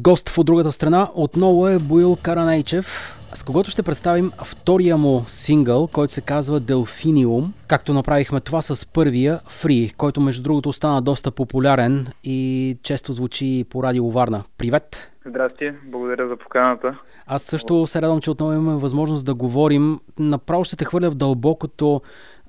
Гост в другата страна отново е Боил Каранейчев, с когото ще представим втория му сингъл, който се казва Делфиниум, както направихме това с първия Free, който между другото стана доста популярен и често звучи по радио Варна. Привет! Здрасти, благодаря за поканата. Аз също се радвам, че отново имаме възможност да говорим. Направо ще те хвърля в дълбокото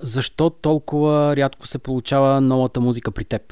защо толкова рядко се получава новата музика при теб.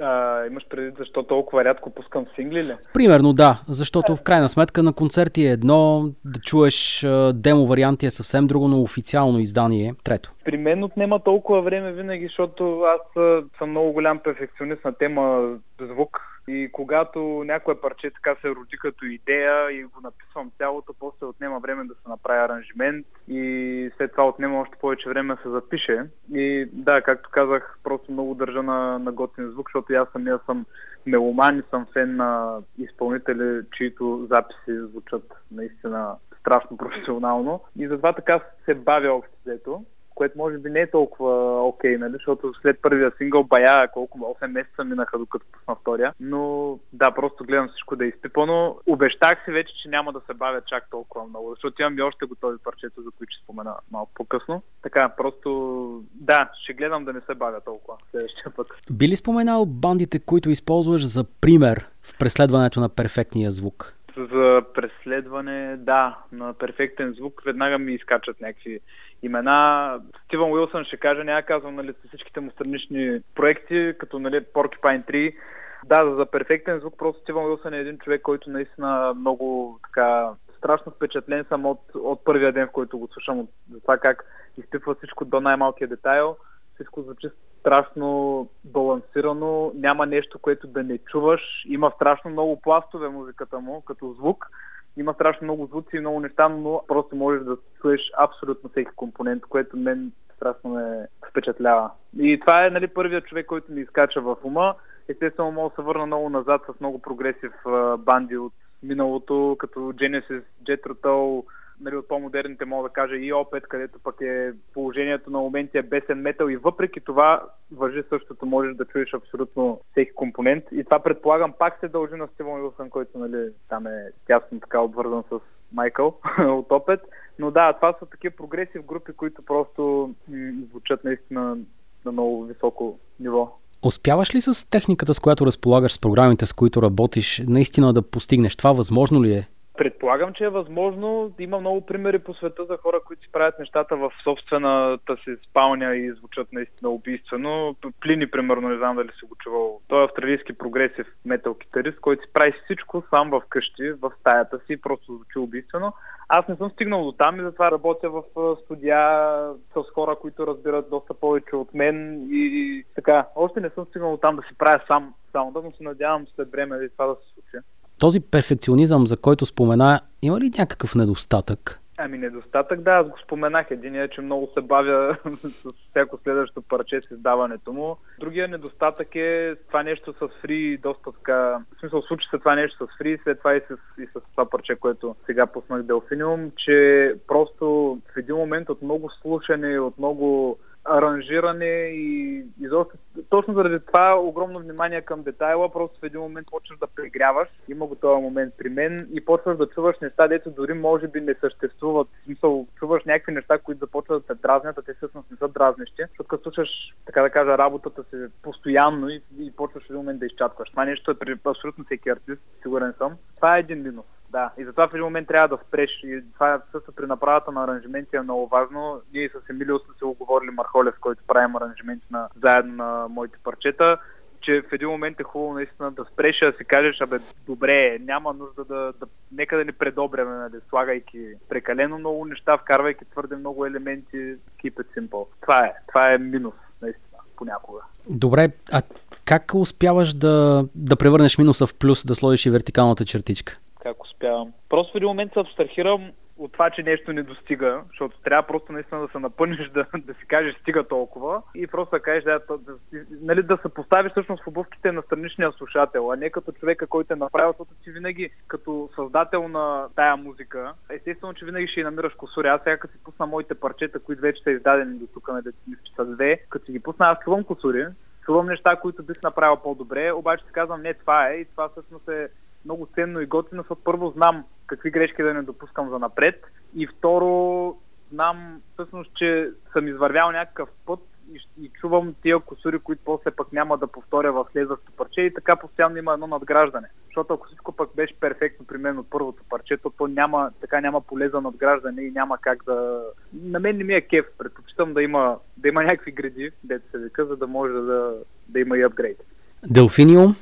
А, имаш предвид защо толкова рядко пускам сингли ли? Примерно да, защото в крайна сметка на концерти е едно, да чуеш демо варианти е съвсем друго, но официално издание е трето. При мен отнема толкова време винаги, защото аз съм много голям перфекционист на тема звук и когато някое парче така се роди като идея и го написвам цялото, после отнема време да се направи аранжимент и след това отнема още повече време да се запише. И да, както казах, просто много държа на, на готин звук, защото аз самия съм меломан и съм фен на изпълнители, чието записи звучат наистина страшно професионално. И затова така се бавя общо взето което може би не е толкова окей, okay, нали? защото след първия сингъл бая колко 8 месеца минаха докато пусна втория. Но да, просто гледам всичко да е изпипано. Обещах си вече, че няма да се бавя чак толкова много, защото имам и още готови парчета, за които ще спомена малко по-късно. Така, просто да, ще гледам да не се бавя толкова следващия път. Би ли споменал бандите, които използваш за пример в преследването на перфектния звук? За преследване, да, на перфектен звук веднага ми изкачат някакви имена. Стивън Уилсън ще кажа, няма казвам нали, всичките му странични проекти, като нали, Porcupine 3. Да, за перфектен звук просто Стивън Уилсън е един човек, който наистина много така страшно впечатлен съм от, от първия ден, в който го слушам, от, за това как изпипва всичко до най-малкия детайл. Всичко звучи страшно балансирано, няма нещо, което да не чуваш. Има страшно много пластове музиката му, като звук има страшно много звуци и много неща, но просто можеш да чуеш абсолютно всеки компонент, което мен страшно ме впечатлява. И това е нали, първият човек, който ми изкача в ума. Естествено, мога да се върна много назад с много прогресив банди от миналото, като Genesis, Jet Tull, нали, от по-модерните мога да кажа и опет, където пък е положението на моменти е бесен метал и въпреки това въжи същото, можеш да чуеш абсолютно всеки компонент и това предполагам пак се дължи на Стивън Уилсън, който нали, там е тясно така обвързан с Майкъл от опет. Но да, това са такива прогреси в групи, които просто звучат наистина на много високо ниво. Успяваш ли с техниката, с която разполагаш, с програмите, с които работиш, наистина да постигнеш това? Възможно ли е? Предполагам, че е възможно. Има много примери по света за хора, които си правят нещата в собствената си спалня и звучат наистина убийствено. Плини, примерно, не знам дали си го чувал. Той е австралийски прогресив метал китарист, който си прави всичко сам в къщи, в стаята си, просто звучи убийствено. Аз не съм стигнал до там и затова работя в студия с хора, които разбират доста повече от мен и, и така. Още не съм стигнал до там да си правя сам само, но се надявам след време това да се случи. Този перфекционизъм, за който спомена, има ли някакъв недостатък? Ами недостатък, да, аз го споменах. Единият е, че много се бавя с всяко следващо парче с издаването му. Другия недостатък е това нещо с фри, доста така... В смисъл, случи се това нещо с фри, след това и с, и с това парче, което сега пуснах Делфиниум, че просто в един момент от много слушане, от много аранжиране и изобщо точно заради това огромно внимание към детайла, просто в един момент почваш да прегряваш, има го този момент при мен и почваш да чуваш неща, дето дори може би не съществуват. В смисъл, чуваш някакви неща, които започват да те дразнят, а те всъщност не са дразнещи, защото като слушаш, така да кажа, работата си постоянно и, и почваш в един момент да изчаткваш. Това нещо е при абсолютно всеки артист, сигурен съм. Това е един минус. Да, и затова в един момент трябва да спреш. И това също при направата на аранжименти е много важно. Ние с Емилио сме се оговорили Мархолев, който правим аранжименти на, заедно на моите парчета, че в един момент е хубаво наистина да спреш да си кажеш, абе, добре, няма нужда да, да нека да ни предобряме, нали, слагайки прекалено много неща, вкарвайки твърде много елементи, keep it simple. Това е, това е минус, наистина, понякога. Добре, а как успяваш да, да превърнеш минуса в плюс, да сложиш и вертикалната чертичка? Как успявам. Просто в един момент се абстрахирам от това, че нещо не достига, защото трябва просто наистина да се напънеш, да, да си кажеш стига толкова и просто да кажеш, да, да, нали, да се поставиш всъщност в обувките на страничния слушател, а не като човека, който е направил, защото ти винаги като създател на тая музика, естествено, че винаги ще намираш косури. Аз сега като си пусна моите парчета, които вече са издадени до тук, на нали, са две, като си ги пусна, аз чувам косури, чувам неща, които бих направил по-добре, обаче си казвам, не, това е и това всъщност е много ценно и готино, защото първо знам какви грешки да не допускам за напред и второ знам всъщност, че съм извървял някакъв път и, и чувам тия косури, които после пък няма да повторя в следващото парче и така постоянно има едно надграждане. Защото ако всичко пък беше перфектно при мен от първото парче, то, то няма, така няма поле за надграждане и няма как да... На мен не ми е кеф. Предпочитам да има, да има някакви гради, дето се века, за да може да, да има и апгрейд. Делфиниум,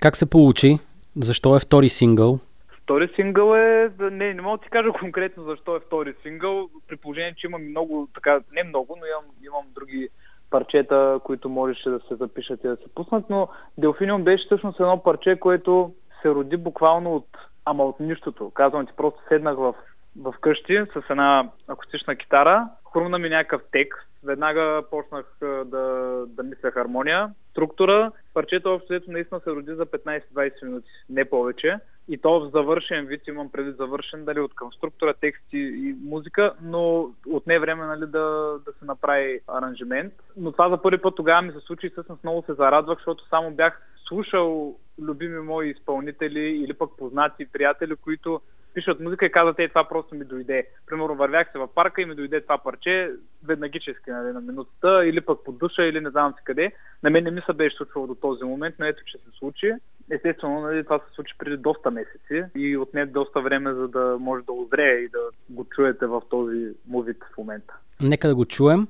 как се получи? Защо е втори сингъл? Втори сингъл е... Не, не мога да ти кажа конкретно защо е втори сингъл, при положение, че имам много, така, не много, но имам, имам други парчета, които можеше да се запишат и да се пуснат, но Делфиниум беше всъщност едно парче, което се роди буквално от, ама от нищото. Казвам ти, просто седнах в, в къщи с една акустична китара, хрумна ми някакъв текст, веднага почнах да, да мисля хармония, структура. Парчето общо наистина се роди за 15-20 минути, не повече и то в завършен вид, имам преди завършен, дали от към структура, текст и, и музика, но отне време нали, да, да се направи аранжимент. Но това за първи път тогава ми се случи и всъщност много се зарадвах, защото само бях слушал любими мои изпълнители или пък познати приятели, които пишат музика и казват, е, това просто ми дойде. Примерно вървях се в парка и ми дойде това парче, веднагически нали, на минутата, или пък по душа, или не знам си къде. На мен не ми се беше случвало до този момент, но ето, че се случи. Естествено, нали, това се случи преди доста месеци и отне доста време, за да може да озрее и да го чуете в този музик в момента. Нека да го чуем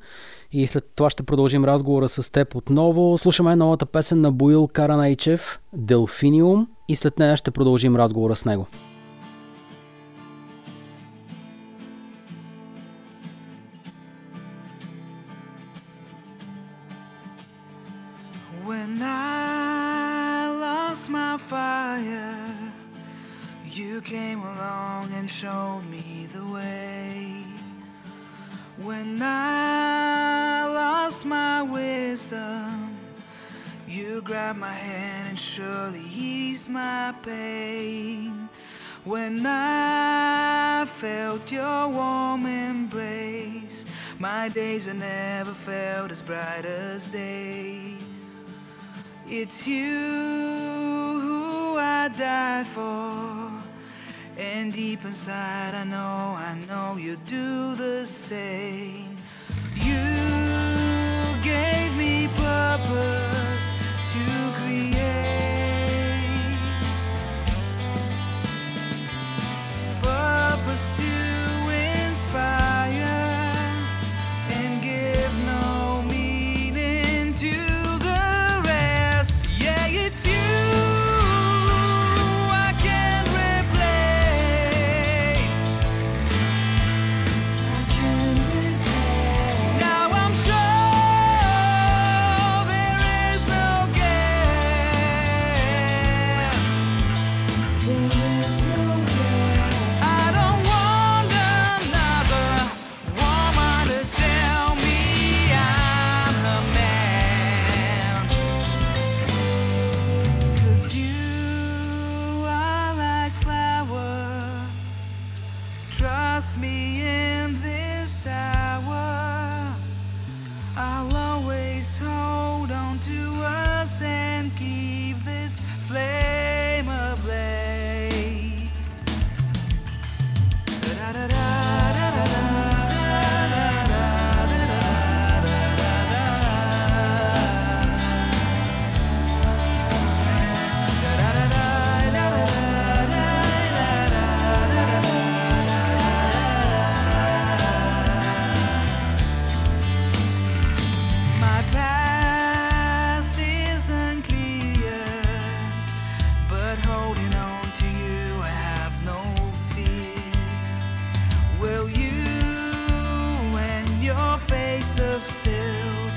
и след това ще продължим разговора с теб отново. Слушаме новата песен на Боил Каранайчев, Делфиниум и след нея ще продължим разговора с него. Fire, you came along and showed me the way. When I lost my wisdom, you grabbed my hand and surely eased my pain. When I felt your warm embrace, my days have never felt as bright as day. It's you I die for. And deep inside, I know, I know you do the same. You gave me purpose to create, purpose to inspire. trust me in this hour. I'll always hold on to us and keep this flame. dress of silk,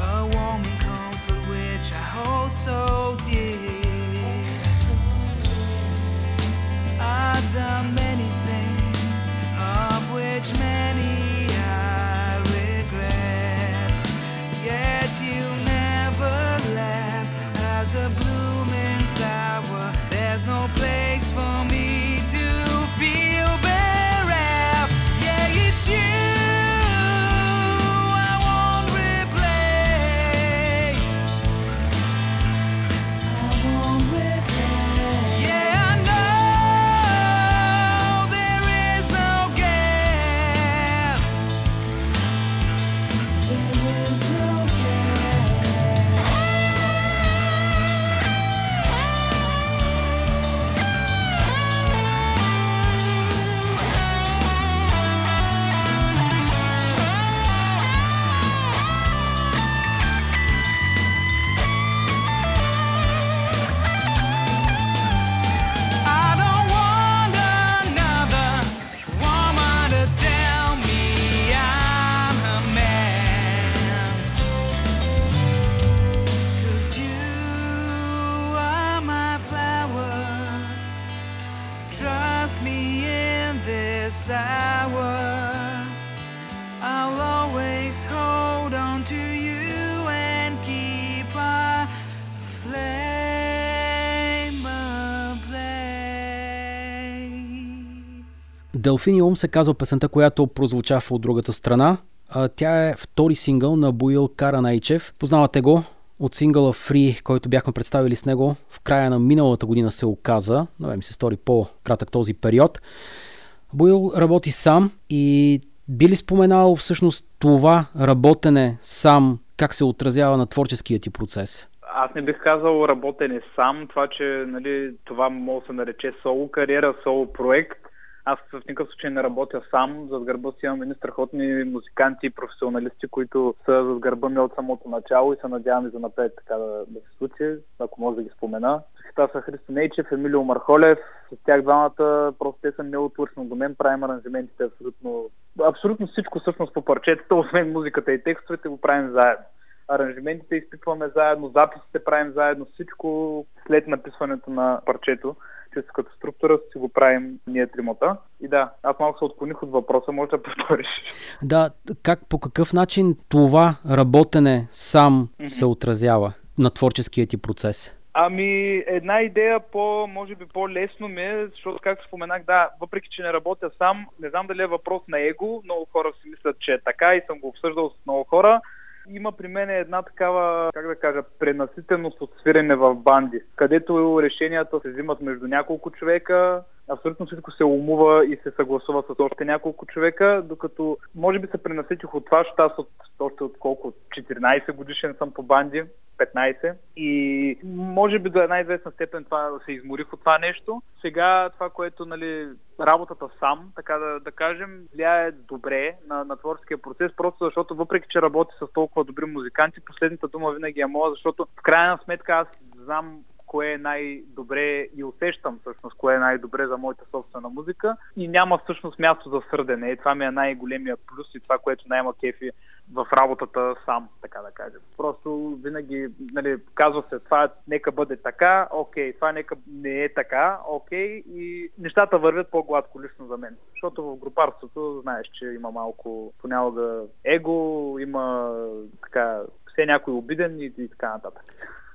a warm and comfort which I hold so dear. Are the many things of which many I regret, yet you never left as a blooming flower. There's no power. I'll always hold on to you and keep our flame ablaze. Делфиниум се казва песента, която прозвучава от другата страна. Тя е втори сингъл на Боил Каранайчев. Познавате го от сингъла Free, който бяхме представили с него в края на миналата година се оказа, но ми се стори по-кратък този период. Боил работи сам и би ли споменал всъщност това работене сам, как се отразява на творческия ти процес? Аз не бих казал работене сам, това, че нали, това може да се нарече соло кариера, соло проект. Аз в никакъв случай не работя сам. Зад гърба си имам едни страхотни музиканти и професионалисти, които са зад гърба ми от самото начало и се надявам и за напред така да, да се случи, ако може да ги спомена. Това са Христо Нейчев, Емилио Мархолев. С тях двамата просто те са неотвършно до мен. Правим аранжиментите абсолютно, абсолютно всичко всъщност по парчетата, освен музиката и текстовете го правим заедно аранжиментите изпитваме заедно, записите правим заедно, всичко след написването на парчето като структура си го правим ние тримата. И да, аз малко се отклоних от въпроса, може да повториш. Да, как, по какъв начин това работене сам mm-hmm. се отразява на творческия ти процес? Ами, една идея по, може би по-лесно ми е, защото както споменах, да, въпреки че не работя сам, не знам дали е въпрос на его, много хора си мислят, че е така и съм го обсъждал с много хора има при мен една такава, как да кажа, пренаситеност от свирене в банди, където решенията се взимат между няколко човека, абсолютно всичко се умува и се съгласува с още няколко човека, докато може би се пренаситих от това, защото аз от, още от колко 14 годишен съм по банди, 15 и може би до една известна степен това се изморих от това нещо. Сега това, което нали, работата сам, така да, да кажем, влияе добре на, на творческия процес, просто защото въпреки, че работи с толкова добри музиканти, последната дума винаги е моя, защото в крайна сметка аз знам кое е най-добре и усещам всъщност кое е най-добре за моята собствена музика и няма всъщност място за сърдене. И това ми е най-големия плюс и това, което най-ма кефи в работата сам, така да кажем. Просто винаги нали, казва се, това нека бъде така, окей, това нека не е така, окей, и нещата вървят по-гладко лично за мен. Защото в групарството знаеш, че има малко понякога его, има така, все някой обиден и, и така нататък.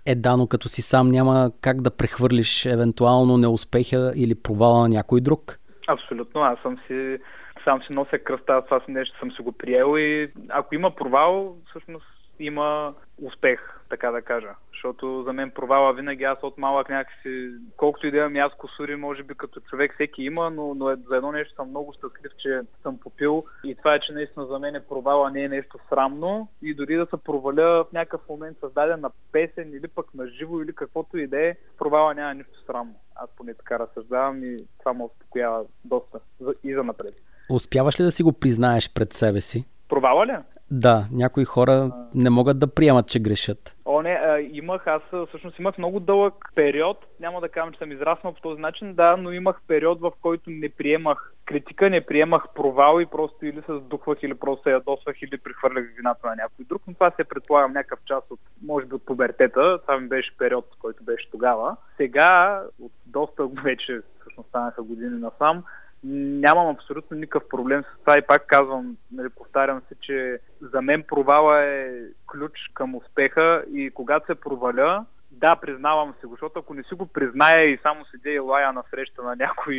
Е, да, но като си сам няма как да прехвърлиш евентуално неуспеха или провала на някой друг. Абсолютно, аз съм си сам си нося кръста, това нещо съм си го приел и ако има провал, всъщност има успех, така да кажа. Защото за мен провала винаги аз от малък някакси, колкото и да имам аз косури, може би като човек всеки има, но, но е, за едно нещо съм много щастлив, че съм попил и това е, че наистина за мен е провала не е нещо срамно и дори да се проваля в някакъв момент създаден на песен или пък на живо или каквото и да е, провала няма нищо срамно. Аз поне така разсъждавам и това ме успокоява доста и за напред. Успяваш ли да си го признаеш пред себе си? Провала ли? Да, някои хора не могат да приемат, че грешат. О, не, а, имах, аз всъщност имах много дълъг период, няма да кажа, че съм израснал по този начин, да, но имах период, в който не приемах критика, не приемах провал и просто или се сдухвах, или просто се ядосвах, или прихвърлях вината на някой друг, но това се предполагам някакъв част от, може би от пубертета, това ми беше период, който беше тогава. Сега, от доста вече, всъщност станаха години насам, нямам абсолютно никакъв проблем с това и пак казвам, нали, повтарям се, че за мен провала е ключ към успеха и когато се проваля, да, признавам се го, защото ако не си го призная и само седя и лая на среща на някой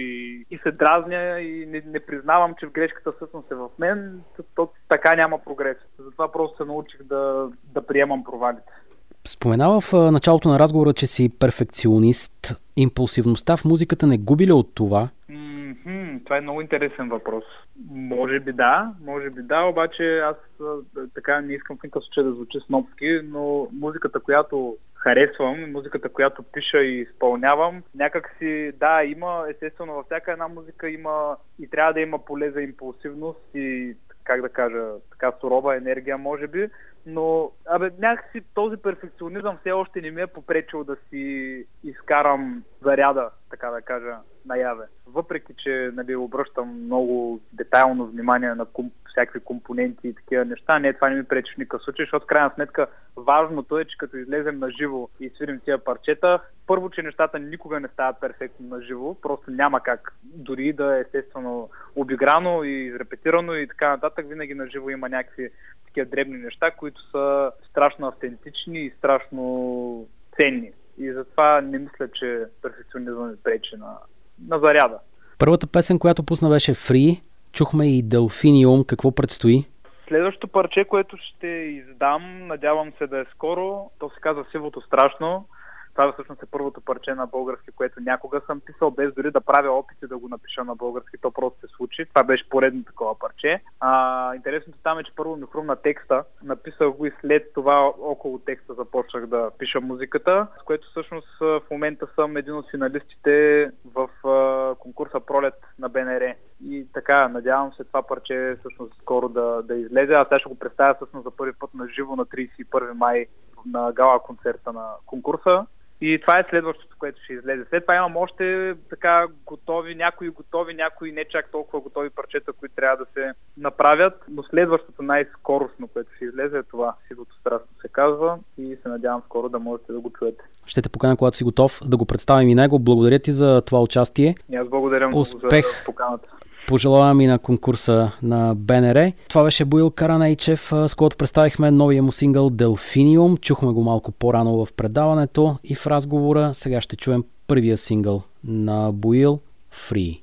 и се дразня и не, не признавам, че в грешката всъщност е в мен, то, то така няма прогрес. Затова просто се научих да, да приемам провалите. Споменава в началото на разговора, че си перфекционист. Импулсивността в музиката не губи ли от това? Това е много интересен въпрос. Може би да, може би да, обаче аз така не искам в никакъв случай да звучи снопски, но музиката, която харесвам, музиката, която пиша и изпълнявам, някак си, да, има, естествено, във всяка една музика има и трябва да има поле за импулсивност и, как да кажа, така сурова енергия, може би, но абе, някакси този перфекционизъм все още не ми е попречил да си изкарам заряда, така да кажа, наяве. Въпреки, че нали, обръщам много детайлно внимание на комп, всякакви компоненти и такива неща, не, това не ми пречи в никакъв случай, защото крайна сметка важното е, че като излезем на живо и свирим тия парчета, първо, че нещата никога не стават перфектно на живо, просто няма как дори да е естествено обиграно и изрепетирано и така нататък, винаги на живо има някакви такива дребни неща, които са страшно автентични и страшно ценни. И затова не мисля, че перфекционизъм е пречи на, на заряда. Първата песен, която пусна беше Free. Чухме и Делфиниум. Какво предстои? Следващото парче, което ще издам, надявам се да е скоро, то се казва Сивото страшно. Това всъщност е първото парче на български, което някога съм писал, без дори да правя опити да го напиша на български. То просто се случи. Това беше поредно такова парче. А, интересното там е, че първо ми хрумна текста. Написах го и след това около текста започнах да пиша музиката, с което всъщност в момента съм един от финалистите в конкурса Пролет на БНР. И така, надявам се това парче всъщност скоро да, да излезе. Аз сега ще го представя всъщност за първи път на живо на 31 май на гала концерта на конкурса. И това е следващото, което ще излезе. След това имам още така готови, някои готови, някои не чак толкова готови парчета, които трябва да се направят. Но следващото най-скоростно, което ще излезе е това. Сивото страстно се казва и се надявам скоро да можете да го чуете. Ще те поканя, когато си готов да го представим и него. Благодаря ти за това участие. И аз благодаря много Успех. за поканата. Пожелавам и на конкурса на БНР. Това беше Боил Каранайчев, с който представихме новия му сингъл Delphinium. Чухме го малко по-рано в предаването и в разговора. Сега ще чуем първия сингъл на Боил Free.